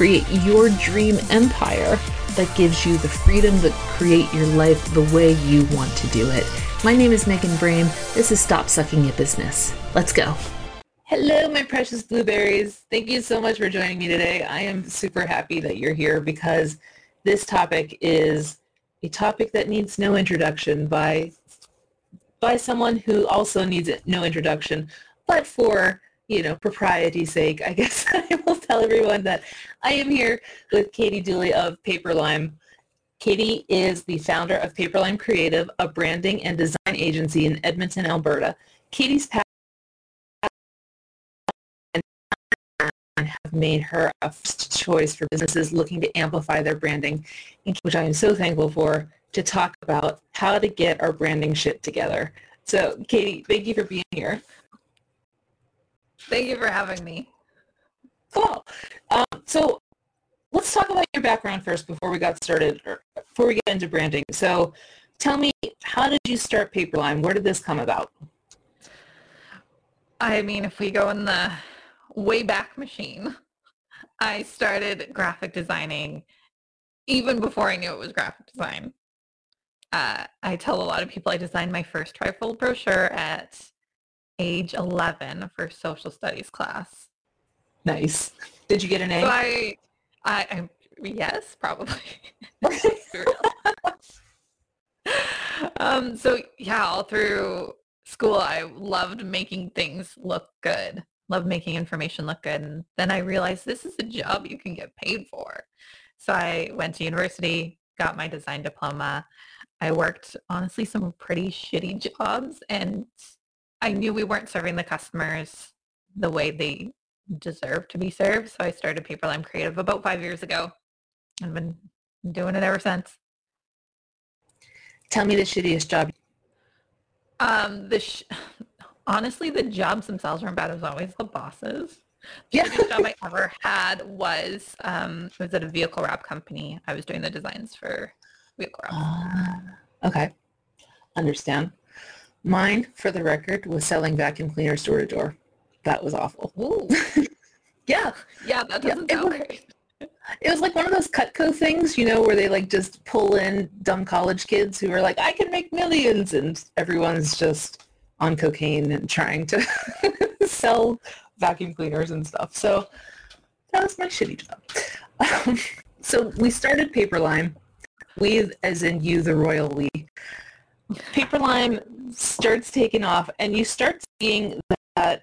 create your dream empire that gives you the freedom to create your life the way you want to do it. My name is Megan Brame. This is Stop Sucking at Business. Let's go. Hello, my precious blueberries. Thank you so much for joining me today. I am super happy that you're here because this topic is a topic that needs no introduction by by someone who also needs no introduction, but for you know, propriety's sake, I guess I will tell everyone that I am here with Katie Dooley of Paperlime. Katie is the founder of Paperlime Creative, a branding and design agency in Edmonton, Alberta. Katie's passion have made her a first choice for businesses looking to amplify their branding, which I am so thankful for, to talk about how to get our branding shit together. So, Katie, thank you for being here. Thank you for having me. Cool. Um, so let's talk about your background first before we got started, or before we get into branding. So tell me, how did you start Paperlime? Where did this come about? I mean, if we go in the way back machine, I started graphic designing even before I knew it was graphic design. Uh, I tell a lot of people I designed my first trifold brochure at age 11 for social studies class. Nice. Did you get an A? So I, I, I yes, probably. um, so yeah, all through school, I loved making things look good. Loved making information look good. And then I realized this is a job you can get paid for. So I went to university, got my design diploma. I worked honestly some pretty shitty jobs and I knew we weren't serving the customers the way they deserve to be served. So I started Paperlime Creative about five years ago and been doing it ever since. Tell me the shittiest job. Um, the sh- honestly, the jobs themselves weren't bad. It was always the bosses. The yeah. shittiest job I ever had was um, was at a vehicle wrap company. I was doing the designs for vehicle wrap. Uh, okay, understand. Mine, for the record, was selling vacuum cleaners door to door. That was awful. yeah. Yeah, that doesn't yeah, sound it great. It was like one of those Cutco things, you know, where they like just pull in dumb college kids who are like, I can make millions, and everyone's just on cocaine and trying to sell vacuum cleaners and stuff. So that was my shitty job. Um, so we started Paperlime. We, as in you, the royal we. Paperlime starts taking off and you start seeing that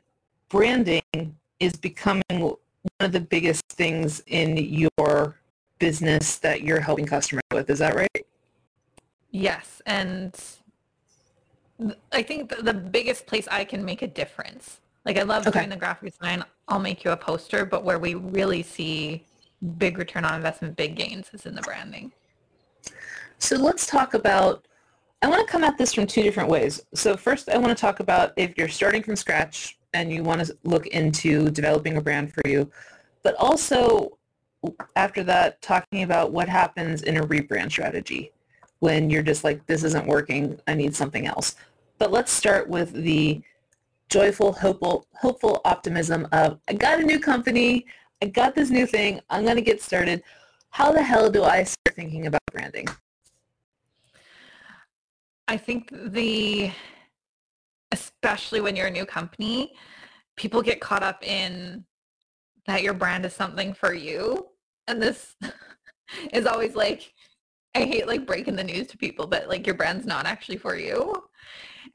branding is becoming one of the biggest things in your business that you're helping customers with. Is that right? Yes. And I think the biggest place I can make a difference. Like I love okay. doing the graphic design. I'll make you a poster, but where we really see big return on investment, big gains is in the branding. So let's talk about I want to come at this from two different ways. So first, I want to talk about if you're starting from scratch and you want to look into developing a brand for you, but also after that, talking about what happens in a rebrand strategy when you're just like, this isn't working, I need something else. But let's start with the joyful, hopeful, hopeful optimism of, I got a new company, I got this new thing, I'm going to get started. How the hell do I start thinking about branding? I think the, especially when you're a new company, people get caught up in that your brand is something for you. And this, is always like, I hate like breaking the news to people, but like your brand's not actually for you.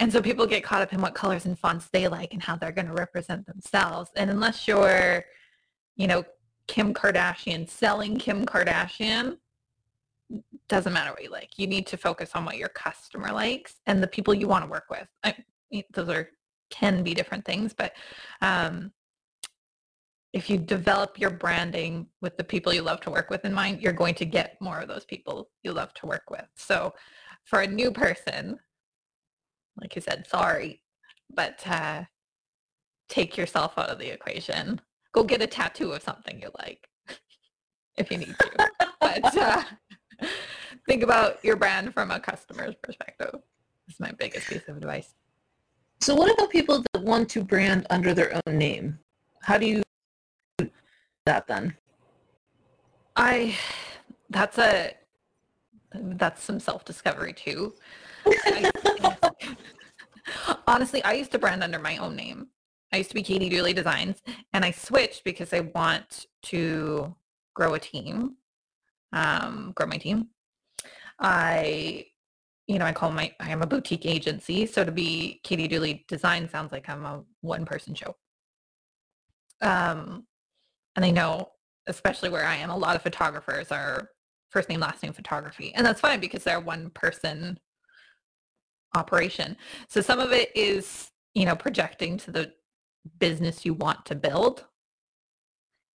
And so people get caught up in what colors and fonts they like and how they're going to represent themselves. And unless you're, you know, Kim Kardashian selling Kim Kardashian, doesn't matter what you like. You need to focus on what your customer likes and the people you want to work with. I, those are can be different things, but um, if you develop your branding with the people you love to work with in mind, you're going to get more of those people you love to work with. So for a new person, like you said, sorry, but uh, take yourself out of the equation. Go get a tattoo of something you like if you need to. but uh, think about your brand from a customer's perspective. That's my biggest piece of advice. So what about people that want to brand under their own name? How do you do that then? I that's a that's some self-discovery too. honestly, I used to brand under my own name. I used to be Katie Dooley Designs, and I switched because I want to grow a team, um, grow my team. I, you know, I call my, I am a boutique agency, so to be Katie Dooley Design sounds like I'm a one-person show. Um, and I know, especially where I am, a lot of photographers are first name, last name photography, and that's fine because they're one person operation. So some of it is, you know, projecting to the business you want to build.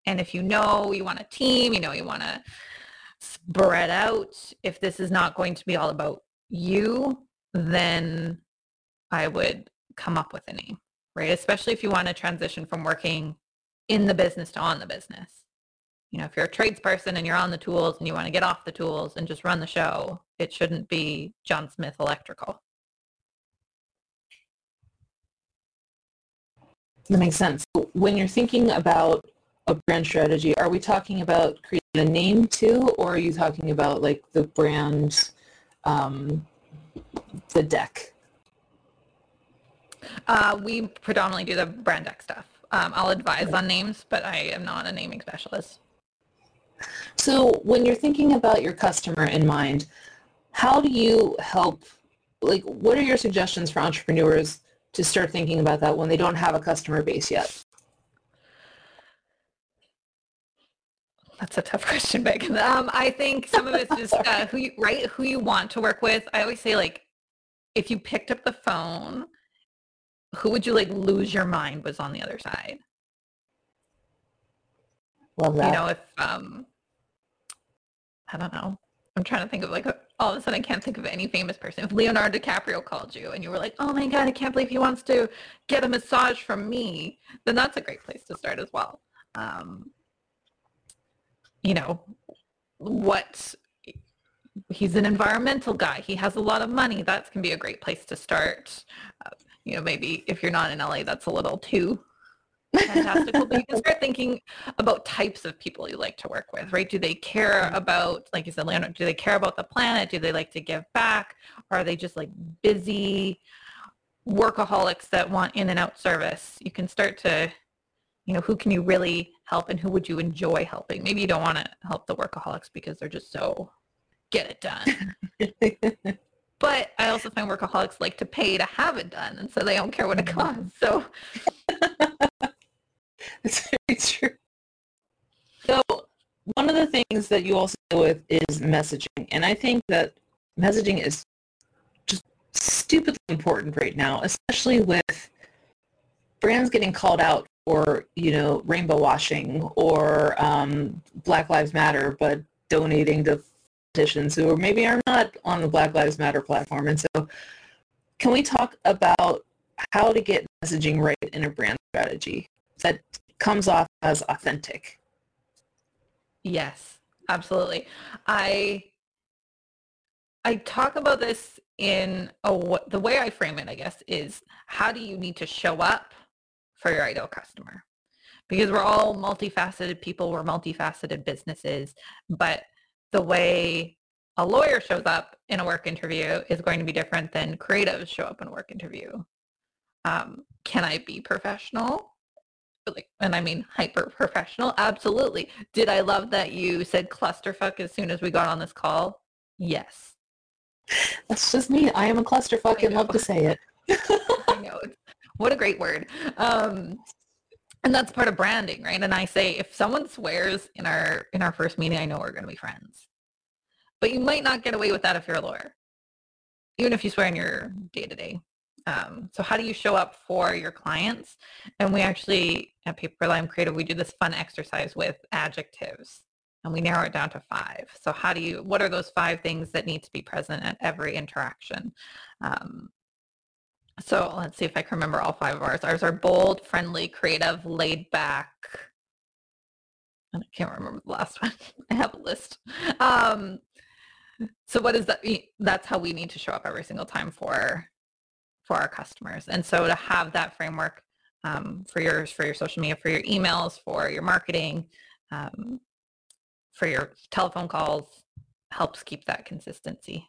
And if you know you want a team, you know you want to spread out, if this is not going to be all about you, then I would come up with a name, right? Especially if you want to transition from working in the business to on the business. You know, if you're a tradesperson and you're on the tools and you want to get off the tools and just run the show, it shouldn't be John Smith Electrical. That makes sense. When you're thinking about a brand strategy, are we talking about creating a name too, or are you talking about like the brand, um, the deck? Uh, we predominantly do the brand deck stuff. Um, I'll advise on names, but I am not a naming specialist. So when you're thinking about your customer in mind, how do you help, like what are your suggestions for entrepreneurs to start thinking about that when they don't have a customer base yet? That's a tough question, Megan. Um, I think some of it's just uh, who you, right, who you want to work with. I always say like, if you picked up the phone, who would you like lose your mind was on the other side? Love that. You know, if um, I don't know, I'm trying to think of like a, all of a sudden I can't think of any famous person. If Leonardo DiCaprio called you and you were like, oh my God, I can't believe he wants to get a massage from me, then that's a great place to start as well. Um, you know, what he's an environmental guy. He has a lot of money. That can be a great place to start. Uh, you know, maybe if you're not in LA, that's a little too fantastical. but you can start thinking about types of people you like to work with, right? Do they care about, like you said, Leonard, do they care about the planet? Do they like to give back? Are they just like busy workaholics that want in and out service? You can start to, you know, who can you really help and who would you enjoy helping? Maybe you don't want to help the workaholics because they're just so get it done. but I also find workaholics like to pay to have it done, and so they don't care what it mm-hmm. costs. So it's very true. So one of the things that you also deal with is messaging. And I think that messaging is just stupidly important right now, especially with brands getting called out for, you know, rainbow washing or um, Black Lives Matter, but donating to politicians who maybe are not on the Black Lives Matter platform. And so can we talk about how to get messaging right in a brand strategy that comes off as authentic. Yes, absolutely. I I talk about this in a, the way I frame it, I guess, is how do you need to show up for your ideal customer? Because we're all multifaceted people, we're multifaceted businesses, but the way a lawyer shows up in a work interview is going to be different than creatives show up in a work interview. Um, can I be professional? like, and I mean hyper professional. Absolutely. Did I love that you said clusterfuck as soon as we got on this call? Yes. That's just me. I am a clusterfuck and love to say it. I know. What a great word. Um, and that's part of branding, right? And I say, if someone swears in our in our first meeting, I know we're going to be friends. But you might not get away with that if you're a lawyer, even if you swear in your day to day. So how do you show up for your clients? And we actually at Paper Lime Creative, we do this fun exercise with adjectives and we narrow it down to five. So how do you, what are those five things that need to be present at every interaction? Um, so let's see if I can remember all five of ours. Ours are bold, friendly, creative, laid back. I can't remember the last one. I have a list. Um, so what is that? That's how we need to show up every single time for for our customers. And so to have that framework um, for yours, for your social media, for your emails, for your marketing, um, for your telephone calls, helps keep that consistency.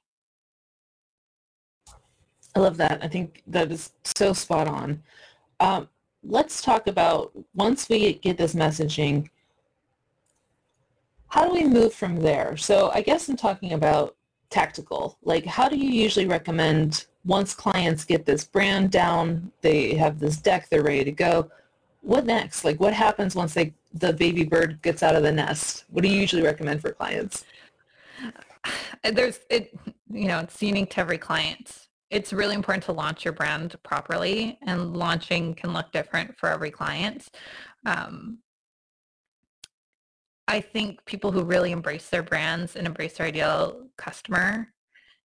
I love that. I think that is so spot on. Um, let's talk about once we get this messaging, how do we move from there? So I guess I'm talking about tactical. Like how do you usually recommend once clients get this brand down, they have this deck, they're ready to go. What next? Like what happens once they the baby bird gets out of the nest? What do you usually recommend for clients? There's it you know, it's unique to every client. It's really important to launch your brand properly and launching can look different for every client. Um, I think people who really embrace their brands and embrace their ideal customer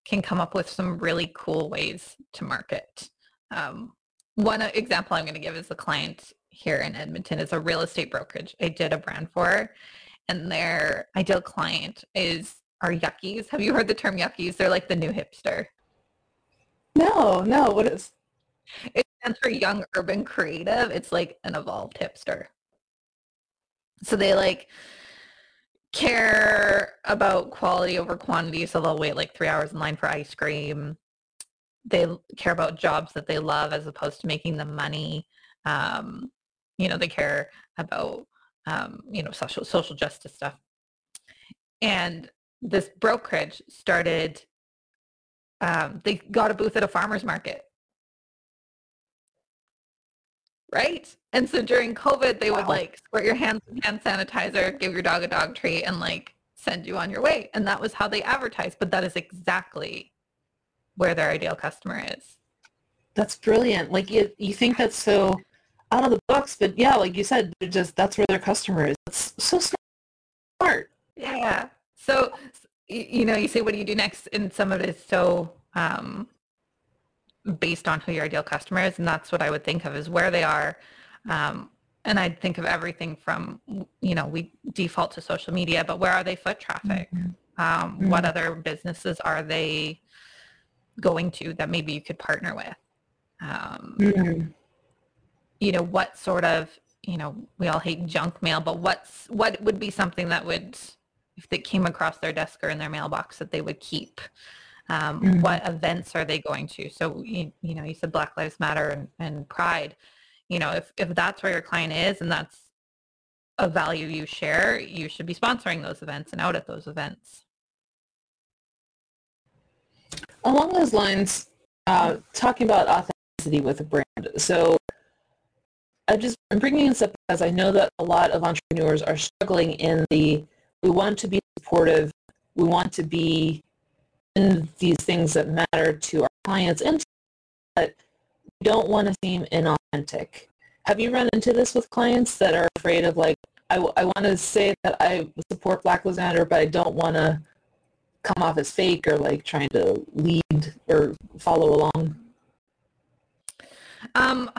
can come up with some really cool ways to market. Um, one example I'm going to give is a client here in Edmonton is a real estate brokerage I did a brand for, and their ideal client is our yuccies. Have you heard the term yuccies? They're like the new hipster. No, no. What is? It stands for young urban creative. It's like an evolved hipster. So they like care about quality over quantity, so they'll wait like three hours in line for ice cream. They care about jobs that they love as opposed to making them money. Um, you know, they care about um, you know social social justice stuff. And this brokerage started. Um, they got a booth at a farmer's market right? And so during COVID, they would like squirt your hands with hand sanitizer, give your dog a dog treat, and like send you on your way. And that was how they advertised. But that is exactly where their ideal customer is. That's brilliant. Like you, you think that's so out of the box, but yeah, like you said, just that's where their customer is. It's so smart. Yeah. So you know, you say, what do you do next? And some of it is so um, based on who your ideal customer is. And that's what I would think of is where they are. Um, and I'd think of everything from, you know, we default to social media, but where are they foot traffic? Mm-hmm. Um, mm-hmm. What other businesses are they going to that maybe you could partner with? Um, mm-hmm. You know, what sort of, you know, we all hate junk mail, but what's what would be something that would, if they came across their desk or in their mailbox, that they would keep? Um, mm-hmm. What events are they going to? So, you, you know, you said Black Lives Matter and, and Pride. You know, if, if that's where your client is and that's a value you share, you should be sponsoring those events and out at those events. Along those lines, uh, talking about authenticity with a brand. So I just I'm bringing this up because I know that a lot of entrepreneurs are struggling in the we want to be supportive, we want to be in these things that matter to our clients and but we don't want to seem inauthentic. Have you run into this with clients that are afraid of like, I, I want to say that I support Black Lives Matter, but I don't want to come off as fake or like trying to lead or follow along? Um,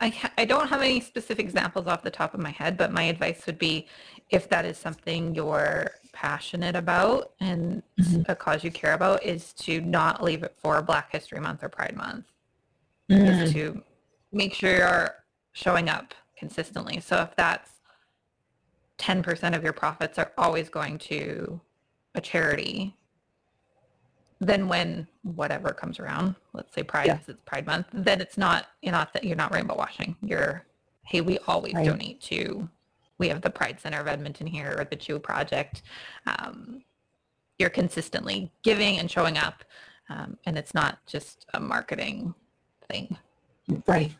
I, I don't have any specific examples off the top of my head, but my advice would be if that is something you're passionate about and mm-hmm. a cause you care about is to not leave it for Black History Month or Pride Month. Mm-hmm. Is to make sure you're showing up consistently. So if that's 10% of your profits are always going to a charity, then when whatever comes around, let's say Pride, yeah. it's Pride Month, then it's not you're not you're not rainbow washing. You're hey, we always Right. donate to, we have the Pride Center of Edmonton here or the Chew Project. Um, you're consistently giving and showing up. Um, and it's not just a marketing thing. Right.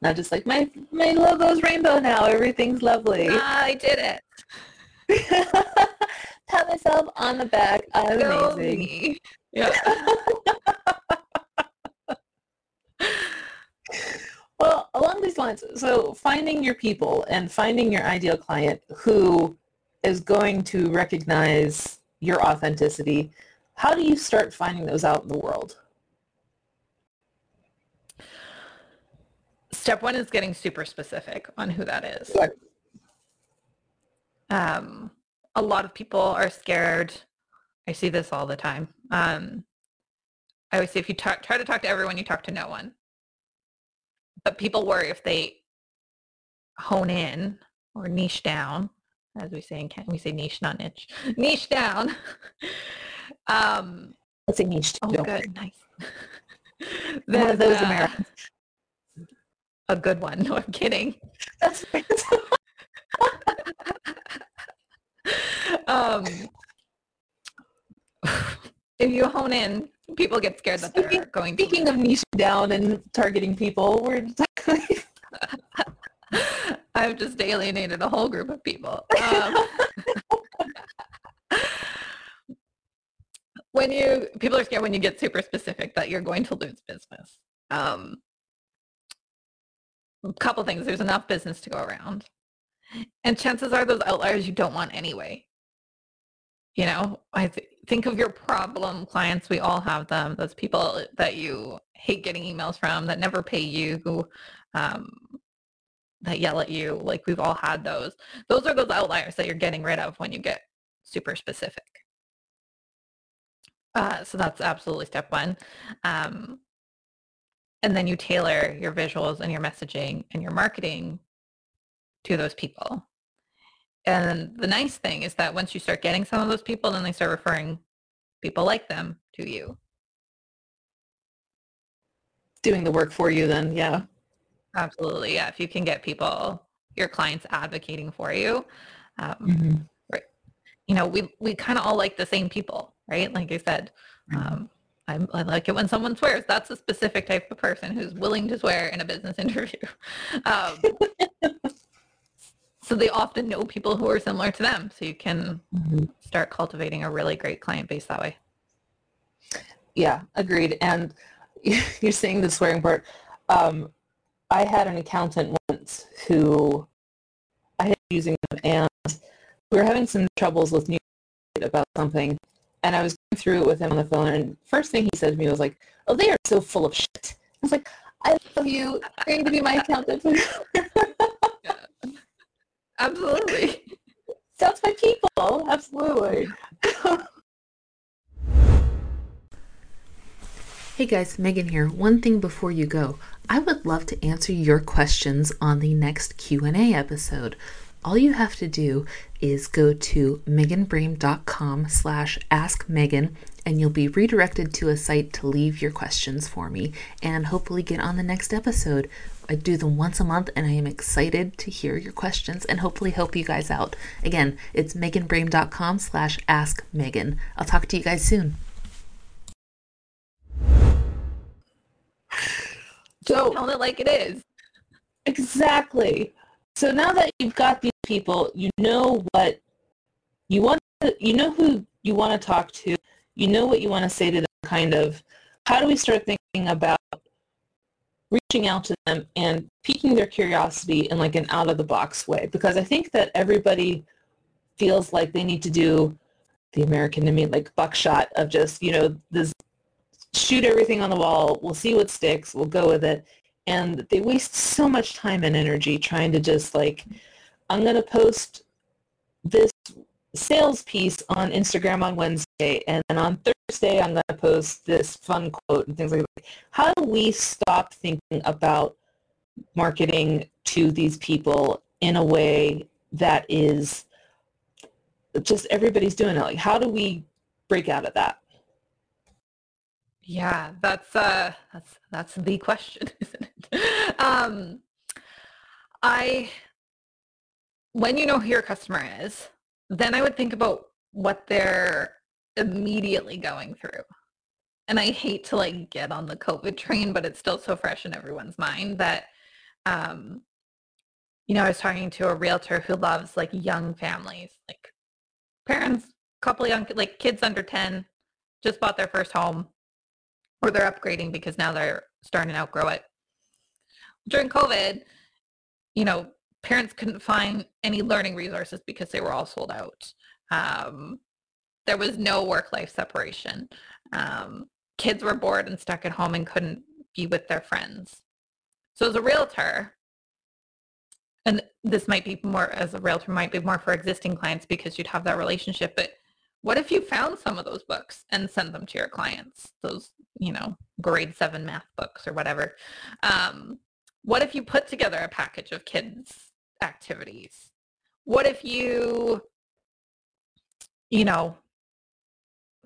Not just like my my logo's rainbow now. Everything's lovely. I did it. Pat myself on the back. I'm Go amazing. me. Yeah. Well, along these lines, so finding your people and finding your ideal client who is going to recognize your authenticity, how do you start finding those out in the world? Step one is getting super specific on who that is. Um, a lot of people are scared. I see this all the time. Um, I always say if you talk, try to talk to everyone, you talk to no one. But people worry if they hone in or niche down, as we say in Canada, we say niche, not niche, niche down. um, Let's say niche. oh, good, nice. One of those uh, Americans. A good one. No, I'm kidding. That's um, if you hone in, people get scared that they're Speaking- going to Speaking of niche down and targeting people, we're I've just alienated a whole group of people. Um, when you people are scared when you get super specific that you're going to lose business. Um, a couple things. There's enough business to go around, and chances are those outliers you don't want anyway. You know, I th- think of your problem clients. We all have them. Those people that you hate getting emails from, that never pay you, who um, that yell at you. Like we've all had those. Those are those outliers that you're getting rid of when you get super specific. Uh, so that's absolutely step one. Um, and then you tailor your visuals and your messaging and your marketing to those people. And the nice thing is that once you start getting some of those people, then they start referring people like them to you. doing the work for you then, yeah. Absolutely. Yeah. If you can get people, your clients advocating for you, um, Mm-hmm. you know, we, we kind of all like the same people, right? Like I said, um, I, I like it when someone swears. That's a specific type of person who's willing to swear in a business interview. Um, so they often know people who are similar to them. So you can Mhm. start cultivating a really great client base that way. Yeah, agreed. And you're saying the swearing part. Um, I had an accountant once who I had using them, and we were having some troubles with new about something, and I was going through it with him on the phone. And first thing he said to me was like, "Oh, they are so full of shit." I was like, "I love you. You're going to be my accountant." Absolutely. That's my people. Absolutely. Hey guys, Megan here. One thing before you go. I would love to answer your questions on the next Q&A episode. All you have to do is go to meganbrame.com slash askmegan and you'll be redirected to a site to leave your questions for me and hopefully get on the next episode. I do them once a month and I am excited to hear your questions and hopefully help you guys out. Again, it's meganbrame.com slash askmegan. I'll talk to you guys soon. So Tell it like it is. Exactly. So now that you've got these people, you know what you want to, you know who you want to talk to, you know what you want to say to them kind of. How do we start thinking about reaching out to them and piquing their curiosity in like an out of the box way? Because I think that everybody feels like they need to do the American to me like buckshot of just, you know, this shoot everything on the wall, we'll see what sticks, we'll go with it and they waste so much time and energy trying to just like i'm going to post this sales piece on instagram on wednesday and then on thursday i'm going to post this fun quote and things like that. How do we stop thinking about marketing to these people in a way that is just everybody's doing it? Like how do we break out of that? Yeah, that's uh that's that's the question, isn't it? Um I, when you know who your customer is, then I would think about what they're immediately going through. And I hate to like get on the COVID train, but it's still so fresh in everyone's mind that, um, you know, I was talking to a realtor who loves like young families, like parents, couple young, like kids under 10, just bought their first home or they're upgrading because now they're starting to outgrow it. During COVID, you know, parents couldn't find any learning resources because they were all sold out. Um, there was no work-life separation. Um, kids were bored and stuck at home and couldn't be with their friends. So as a realtor, and this might be more as a realtor might be more for existing clients because you'd have that relationship, but what if you found some of those books and sent them to your clients? Those, you know, grade seven math books or whatever. Um, what if you put together a package of kids activities? What if you, you know,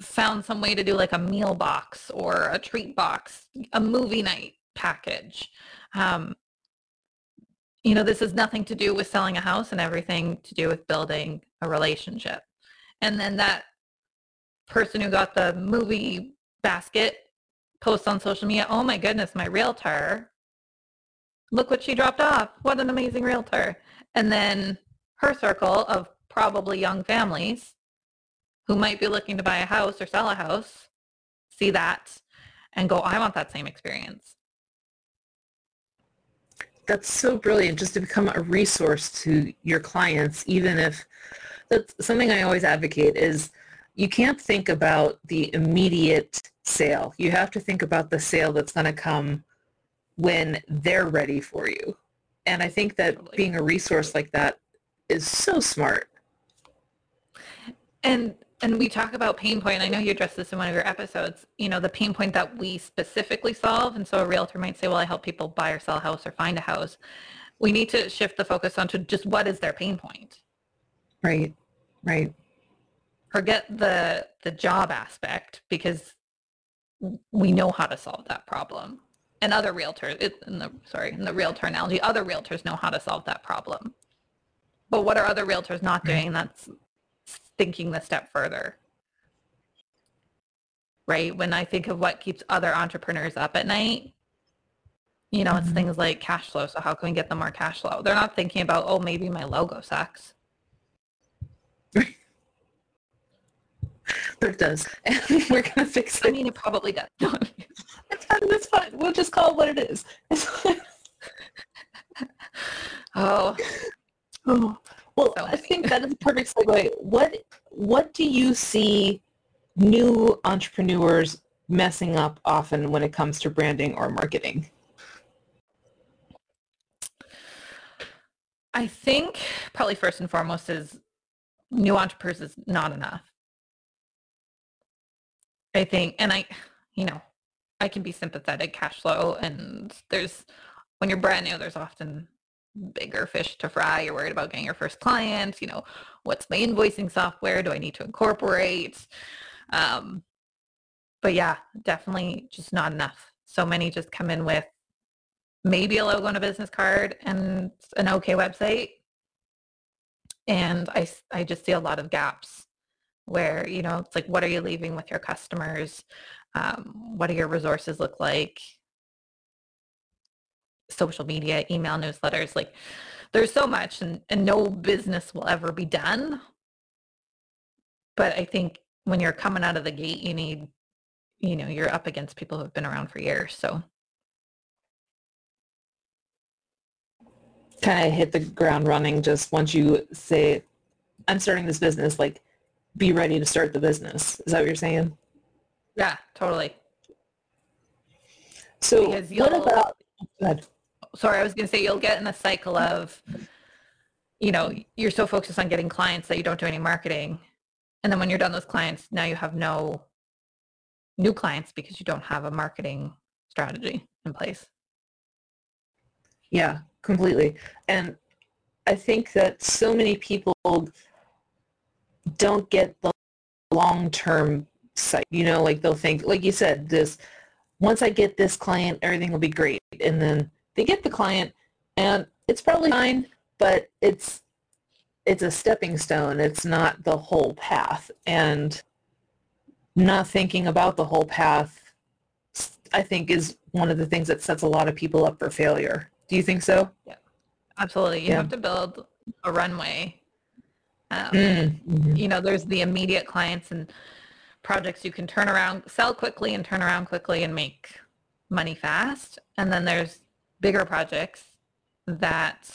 found some way to do like a meal box or a treat box, a movie night package? Um, you know, this has nothing to do with selling a house and everything to do with building a relationship. And then that person who got the movie basket posts on social media, oh my goodness, my realtor, look what she dropped off. What an amazing realtor. And then her circle of probably young families who might be looking to buy a house or sell a house see that and go, I want that same experience. That's so brilliant just to become a resource to your clients, even if that's something I always advocate is you can't think about the immediate sale. You have to think about the sale that's going to come when they're ready for you. And I think that totally. being a resource like that is so smart. And and we talk about pain point. I know you addressed this in one of your episodes. You know, the pain point that we specifically solve. And so a realtor might say, well, I help people buy or sell a house or find a house. We need to shift the focus onto just what is their pain point. Right. Right. Forget the the job aspect because we know how to solve that problem. And other realtors, in the sorry, in the realtor analogy, other realtors know how to solve that problem. But what are other realtors not doing? That's thinking the step further. Right? When I think of what keeps other entrepreneurs up at night, you know, mm-hmm. it's things like cash flow. So how can we get them more cash flow? They're not thinking about, oh, maybe my logo sucks. but it does. And we're going to fix it. I mean, it probably does. it's fine. It's fine. We'll just call it what it is. oh. Oh. Well, so I think that is a perfect segue. What what do you see new entrepreneurs messing up often when it comes to branding or marketing? I think probably first and foremost is new entrepreneurs is not enough. I think, and I, you know, I can be sympathetic cash flow and there's, when you're brand new, there's often bigger fish to fry. You're worried about getting your first client, you know, what's my invoicing software? Do I need to incorporate? Um, but yeah, definitely just not enough. So many just come in with maybe a logo on a business card and an okay website. And I, I just see a lot of gaps where, you know, it's like, what are you leaving with your customers? Um, what do your resources look like? Social media, email newsletters, like there's so much and, and no business will ever be done. But I think when you're coming out of the gate, you need, you know, you're up against people who have been around for years. So kind of hit the ground running just once you say, I'm starting this business, like be ready to start the business. Is that what you're saying? Yeah, totally. So what about, sorry, I was going to say you'll get in a cycle of, you know, you're so focused on getting clients that you don't do any marketing. And then when you're done those clients, now you have no new clients because you don't have a marketing strategy in place. Yeah, completely. And I think that so many people don't get the long-term sight. You know, like they'll think, like you said, this, once I get this client, everything will be great. And then they get the client and it's probably fine, but it's it's a stepping stone. It's not the whole path. And not thinking about the whole path, I think, is one of the things that sets a lot of people up for failure. Do you think so? Yeah, absolutely. You yeah. have to build a runway. Um, mm-hmm. You know, there's the immediate clients and projects you can turn around, sell quickly and turn around quickly and make money fast. And then there's bigger projects that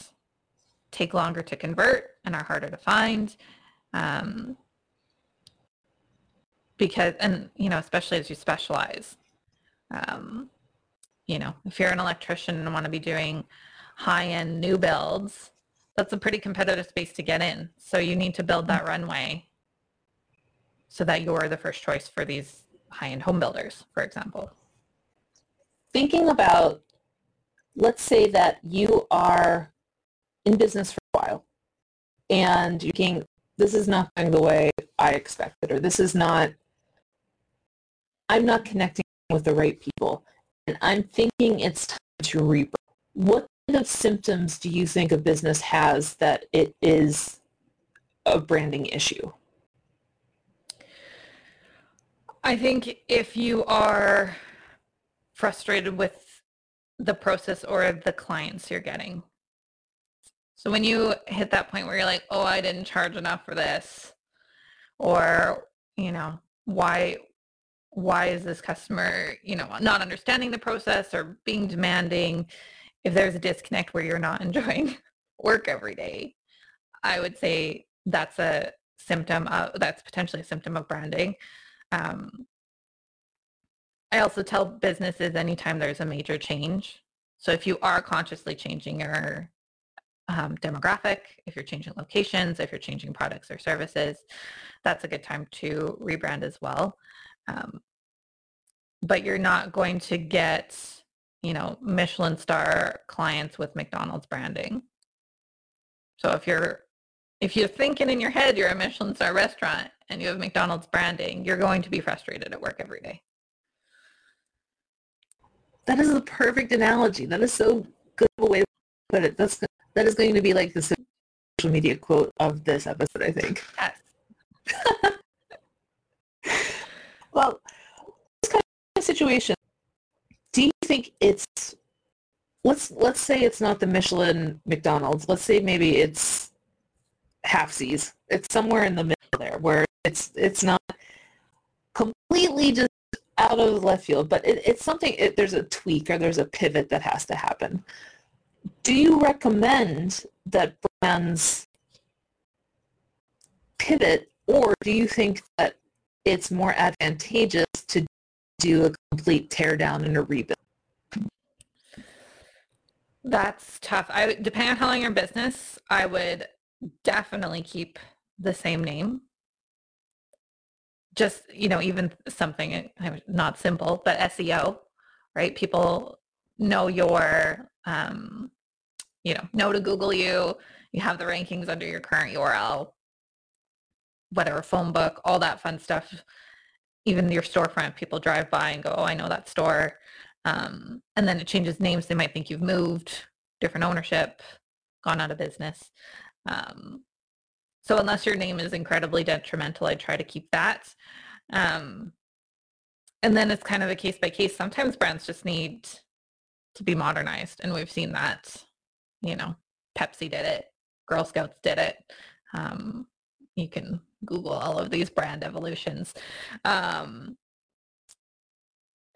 take longer to convert and are harder to find. Um, because, and, you know, especially as you specialize, um, you know, if you're an electrician and want to be doing high-end new builds, that's a pretty competitive space to get in. So you need to build that runway so that you're the first choice for these high-end home builders, for example. Thinking about, let's say that you are in business for a while and you're thinking, this is not going the way I expected, or this is not, I'm not connecting with the right people, and I'm thinking it's time to rebrand. What kind of symptoms do you think a business has that it is a branding issue? I think if you are frustrated with the process or the clients you're getting, so when you hit that point where you're like, oh, I didn't charge enough for this, or, you know, why, why is this customer, you know, not understanding the process or being demanding, if there's a disconnect where you're not enjoying work every day, I would say that's a symptom of, that's potentially a symptom of branding. Um, I also tell businesses anytime there's a major change. So if you are consciously changing your um, demographic, if you're changing locations, if you're changing products or services, that's a good time to rebrand as well. Um, but you're not going to get, you know, Michelin star clients with McDonald's branding. So if you're if you're thinking in your head you're a Michelin star restaurant and you have McDonald's branding, you're going to be frustrated at work every day. That is the perfect analogy. That is so good of a way to put it. That's that is going to be like the social media quote of this episode, I think. Yes. well, this kind of situation, think it's let's let's say it's not the Michelin McDonald's. Let's say maybe it's half C's. It's somewhere in the middle there where it's it's not completely just out of left field, but it, it's something. It, there's a tweak or there's a pivot that has to happen do you recommend that brands pivot or do you think that it's more advantageous to do a complete teardown and a rebuild? That's tough. I depending on how long your business, I would definitely keep the same name. Just, you know, even something not simple, but SEO, right? People know your um, you know, know to Google you. You have the rankings under your current URL, whatever phone book, all that fun stuff. Even your storefront, people drive by and go, oh, I know that store. Um, and then it changes names. They might think you've moved, different ownership, gone out of business. Um, so unless your name is incredibly detrimental, I try to keep that. Um, and then it's kind of a case by case. Sometimes brands just need to be modernized, and we've seen that you know, Pepsi did it, Girl Scouts did it. Um, you can Google all of these brand evolutions. Um,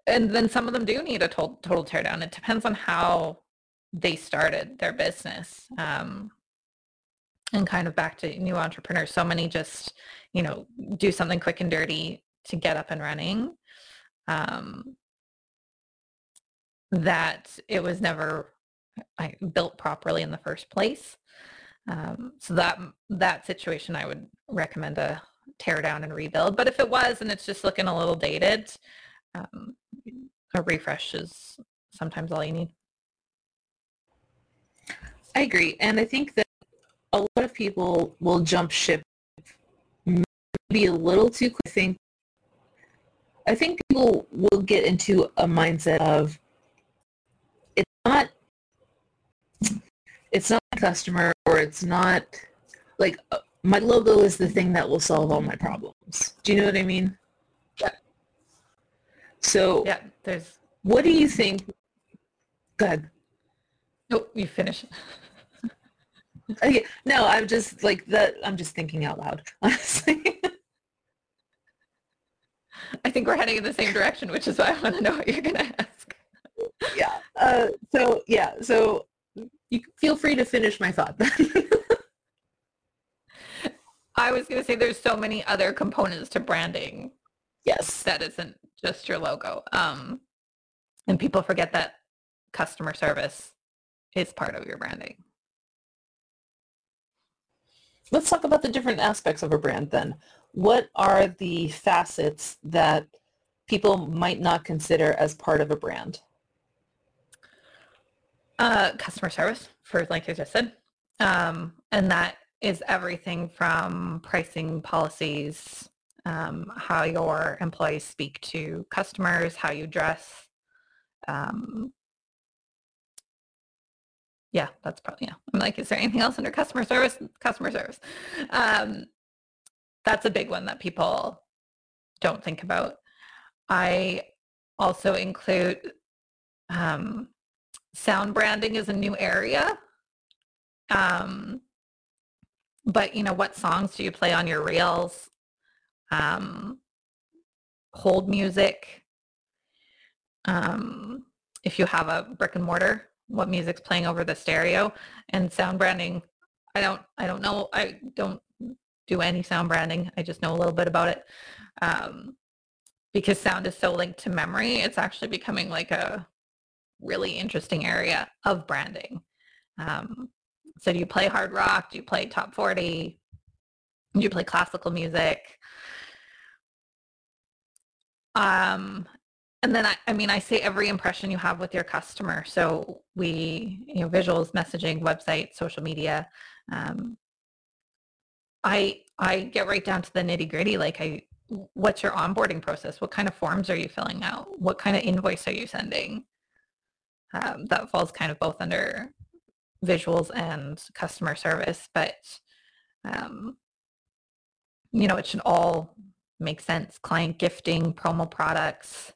and then some of them do need a total, total teardown. It depends on how they started their business. Um, and kind of back to new entrepreneurs. So many just, you know, do something quick and dirty to get up and running. Um, that it was never built properly in the first place. Um, so that that situation I would recommend a tear down and rebuild. But if it was and it's just looking a little dated, um, a refresh is sometimes all you need. I agree. And I think that a lot of people will jump ship maybe a little too quick. I think, I think people will get into a mindset of it's not it's not a customer or it's not like uh, my logo is the thing that will solve all my problems. Do you know what I mean? So Yeah, there's what do you think? Go ahead. Nope, you finish. Okay. No, I'm just like that. I'm just thinking out loud, honestly. I think we're heading in the same direction, which is why I want to know what you're going to ask. yeah. Uh, so yeah. So you feel free to finish my thought then. I was going to say there's so many other components to branding yes. that isn't just your logo. Um, and people forget that customer service is part of your branding. Let's talk about the different aspects of a brand then. What are the facets that people might not consider as part of a brand? Uh, customer service, for like I just said. Um, and that is everything from pricing policies, um, how your employees speak to customers, how you dress. Um, yeah, that's probably, yeah. I'm like, is there anything else under customer service? Customer service. Um, that's a big one that people don't think about. I also include um, sound branding is a new area. Um, but you know, what songs do you play on your reels? Um, hold music. Um, if you have a brick and mortar, what music's playing over the stereo and sound branding. I don't, I don't know. I don't do any sound branding. I just know a little bit about it. Um, because sound is so linked to memory, it's actually becoming like a really interesting area of branding. Um, so do you play hard rock? Do you play top 40? Do you play classical music? Um, and then I, I mean, I say every impression you have with your customer. So we, you know, visuals, messaging, website, social media. Um, I I get right down to the nitty gritty. Like, I, what's your onboarding process? What kind of forms are you filling out? What kind of invoice are you sending? Um, that falls kind of both under visuals and customer service, but um, you know, it should all make sense. Client gifting, promo products.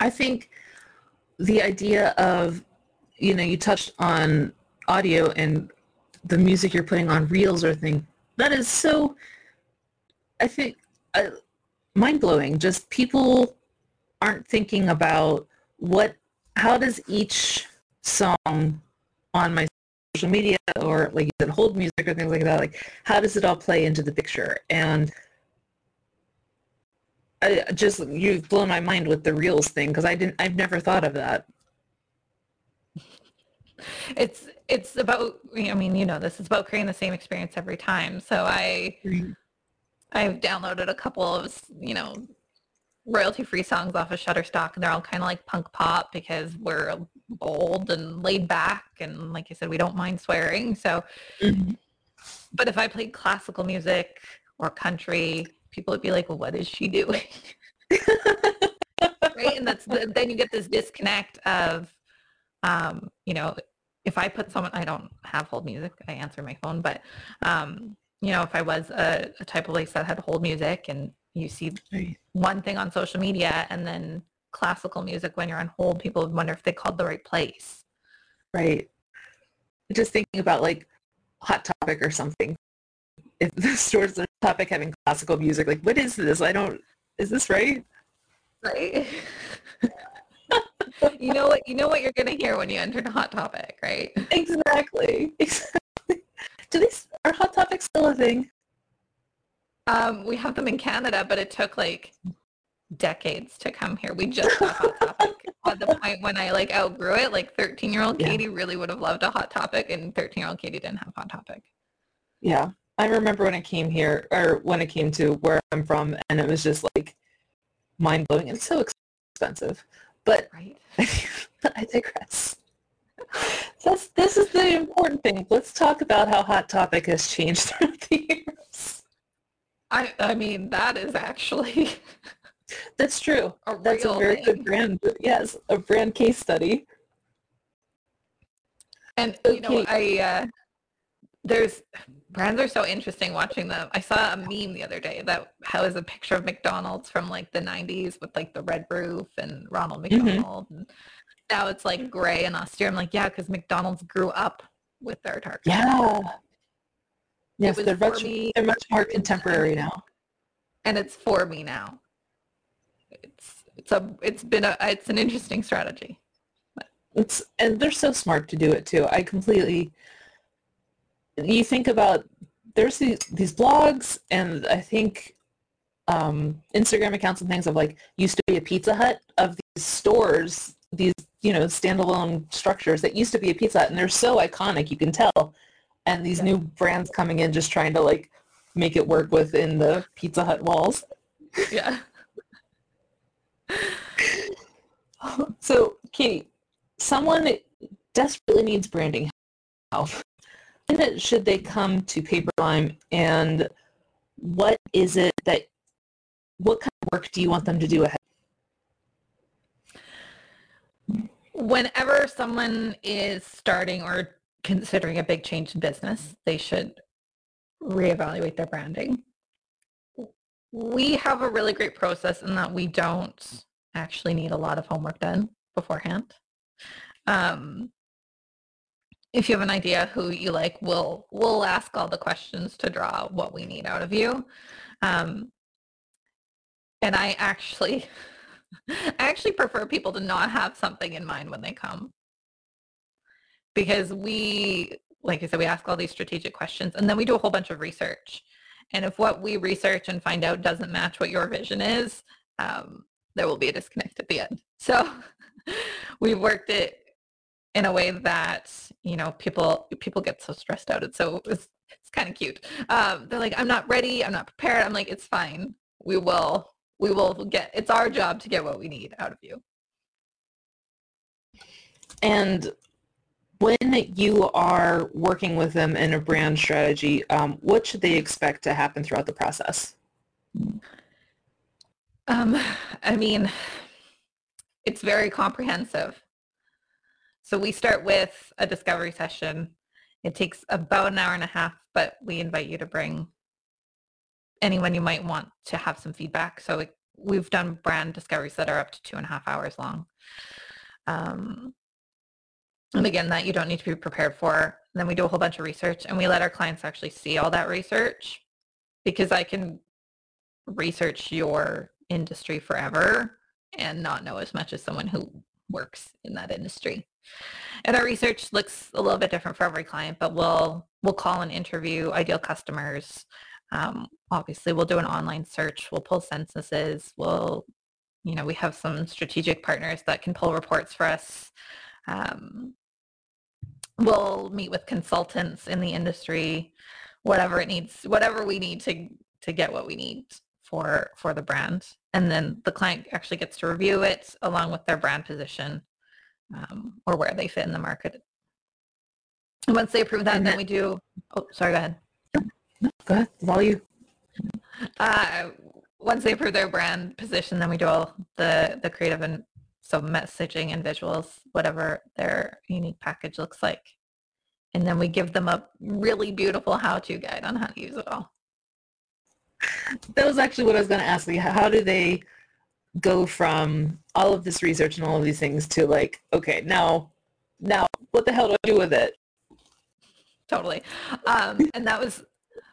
I think the idea of, you know, you touched on audio and the music you're putting on reels or thing. That is so, I think, uh, mind-blowing. Just people aren't thinking about what, how does each song on my social media or like you said, hold music or things like that, like how does it all play into the picture? And I just, you've blown my mind with the reels thing because I didn't, I've never thought of that. It's it's about I mean you know this is about creating the same experience every time. So I I've downloaded a couple of you know royalty free songs off of Shutterstock and they're all kind of like punk pop because we're bold and laid back and like I said we don't mind swearing. So Mm-hmm. but if I played classical music or country, people would be like, "Well, what is she doing?" right? And that's the, then you get this disconnect of um, you know, if I put someone, I don't have hold music, I answer my phone, but, um, you know, if I was a, a type of place that had hold music and you see one thing on social media and then classical music when you're on hold, people would wonder if they called the right place. Right. Just thinking about like Hot Topic or something. If the store's a topic having classical music, like what is this? I don't, is this right? Right? you know what you know what you're gonna hear when you enter the hot topic, right? Exactly. Exactly. Do these, are Hot Topics still a thing? Um, we have them in Canada, but it took like decades to come here. We just got Hot Topic at the point when I like outgrew it. Like 13 year old Yeah. Katie really would have loved a Hot Topic, and 13 year old Katie didn't have Hot Topic. Yeah. I remember when I came here or when I came to where I'm from and it was just like mind blowing and so expensive. But Right? I digress. That's, this is the important thing. Let's talk about how Hot Topic has changed throughout the years. I I mean that is actually That's true. A That's a very thing. good brand. Yes, a brand case study. And you know, Okay. I uh, there's brands are so interesting watching them. I saw a meme the other day that has a picture of McDonald's from like the 90s with like the red roof and Ronald Mhm. McDonald. And now it's like gray and austere. I'm like, yeah, because McDonald's grew up with their target. Yeah. Yes, they're much they're much more contemporary now. and it's for me now. It's it's a it's been a it's an interesting strategy. It's and they're so smart to do it too. I completely you think about there's these these blogs and I think um, Instagram accounts and things of like used to be a Pizza Hut of these stores, these you know standalone structures that used to be a Pizza Hut and they're so iconic you can tell. And these Yeah. new brands coming in just trying to like make it work within the Pizza Hut walls. Yeah. So, Katie, someone desperately needs branding help. When should they come to Paperlime and what is it that, what kind of work do you want them to do ahead? Whenever someone is starting or considering a big change in business, they should reevaluate their branding. We have a really great process in that we don't actually need a lot of homework done beforehand. Um, if you have an idea who you like, we'll we'll ask all the questions to draw what we need out of you. Um, and I actually, I actually prefer people to not have something in mind when they come, because we, like I said, we ask all these strategic questions, and then we do a whole bunch of research. And if what we research and find out doesn't match what your vision is, um, there will be a disconnect at the end. So we've worked it in a way that you know people people get so stressed out. It's so it's, it's kind of cute. Um, they're like, I'm not ready. I'm not prepared. I'm like, it's fine. We will we will get. It's our job to get what we need out of you. And when you are working with them in a brand strategy, um, what should they expect to happen throughout the process? Um, I mean, it's very comprehensive. So we start with a discovery session. It takes about an hour and a half, but we invite you to bring anyone you might want to have some feedback. So it, we've done brand discoveries that are up to two and a half hours long. Um, and again, that you don't need to be prepared for. then we do a whole bunch of research and we let our clients actually see all that research because I can research your industry forever and not know as much as someone who works in that industry. And our research looks a little bit different for every client, but we'll we'll call and interview ideal customers. Um, obviously, we'll do an online search. We'll pull censuses. We'll, you know, we have some strategic partners that can pull reports for us. Um, we'll meet with consultants in the industry, whatever it needs, whatever we need to to get what we need for for the brand and then the client actually gets to review it along with their brand position um, or where they fit in the market and once they approve that then we do oh sorry go ahead No, go ahead. It's you. uh, once they approve their brand position then we do all the the creative and so messaging and visuals whatever their unique package looks like and then we give them a really beautiful how-to guide on how to use it all That was actually what I was going to ask you. How do they go from all of this research and all of these things to like, okay, now, now, what the hell do I do with it? totally. Um, and that was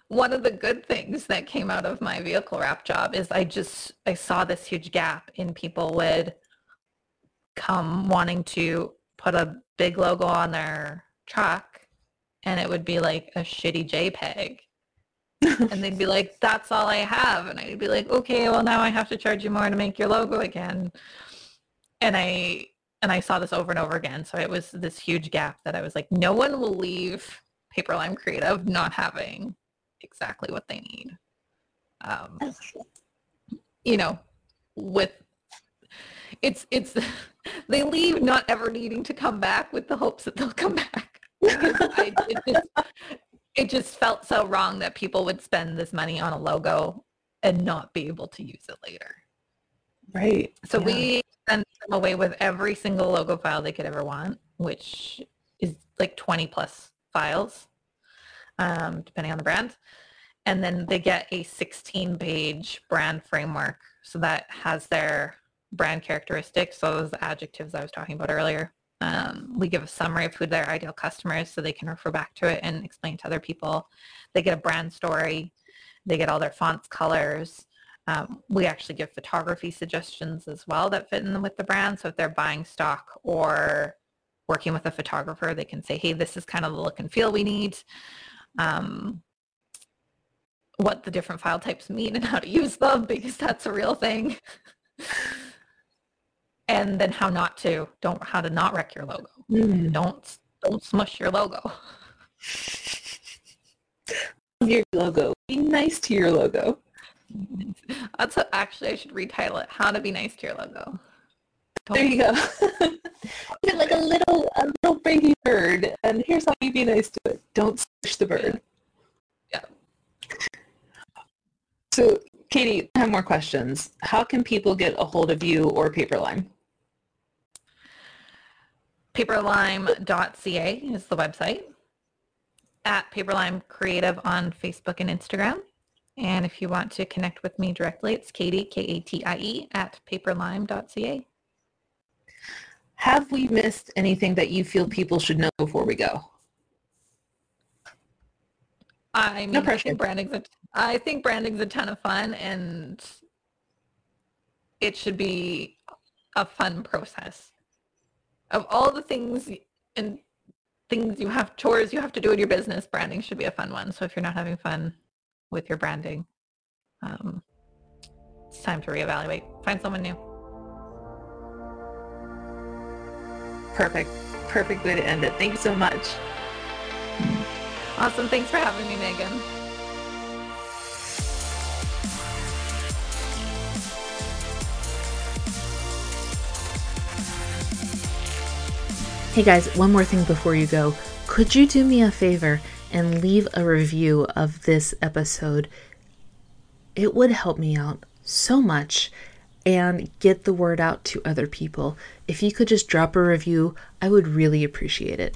one of the good things that came out of my vehicle wrap job is I just I saw this huge gap in people would come wanting to put a big logo on their truck and it would be like a shitty JPEG. And they'd be like, that's all I have. And I'd be like, okay, well now I have to charge you more to make your logo again. And I and I saw this over and over again. So it was this huge gap that I was like, no one will leave Paper Lime Creative not having exactly what they need. Um, you know, with it's it's they leave not ever needing to come back with the hopes that they'll come back. I, it, just, it just felt so wrong that people would spend this money on a logo and not be able to use it later. Right. So yeah. we send them away with every single logo file they could ever want, which is like 20 plus files, um, depending on the brand. And then they get a 16 page brand framework. So that has their brand characteristics. So those adjectives I was talking about earlier. Um, we give a summary of who their ideal customers so they can refer back to it and explain to other people. They get a brand story. They get all their fonts, colors. Um, we actually give photography suggestions as well that fit in with the brand. So if they're buying stock or working with a photographer, they can say, hey, this is kind of the look and feel we need. Um, what the different file types mean and how to use them because that's a real thing. and then how not to don't how to not wreck your logo. Mm. don't don't smush your logo. Your logo. Be nice to your logo. That's a, actually i should retitle it how to be nice to your logo. Don't there you go. Like a little a little baby bird and here's how you be nice to it. Don't smush the bird. Yeah, so Katie, I have more questions. How can people get a hold of you or Paperlime? Paperlime.ca is the website. At Paperlime Creative on Facebook and Instagram. And if you want to connect with me directly, it's Katie, K-A-T-I-E, at paperlime.ca. Have we missed anything that you feel people should know before we go? I mean, no pressure. I think branding's a, I think branding's a ton of fun, and it should be a fun process. Of all the things and things you have, chores you have to do in your business, branding should be a fun one. So if you're not having fun with your branding, um, it's time to reevaluate. Find someone new. Perfect. Perfect way to end it. Thank you so much. Awesome. Thanks for having me, Megan. Hey guys, one more thing before you go. Could you do me a favor and leave a review of this episode? It would help me out so much and get the word out to other people. If you could just drop a review, I would really appreciate it.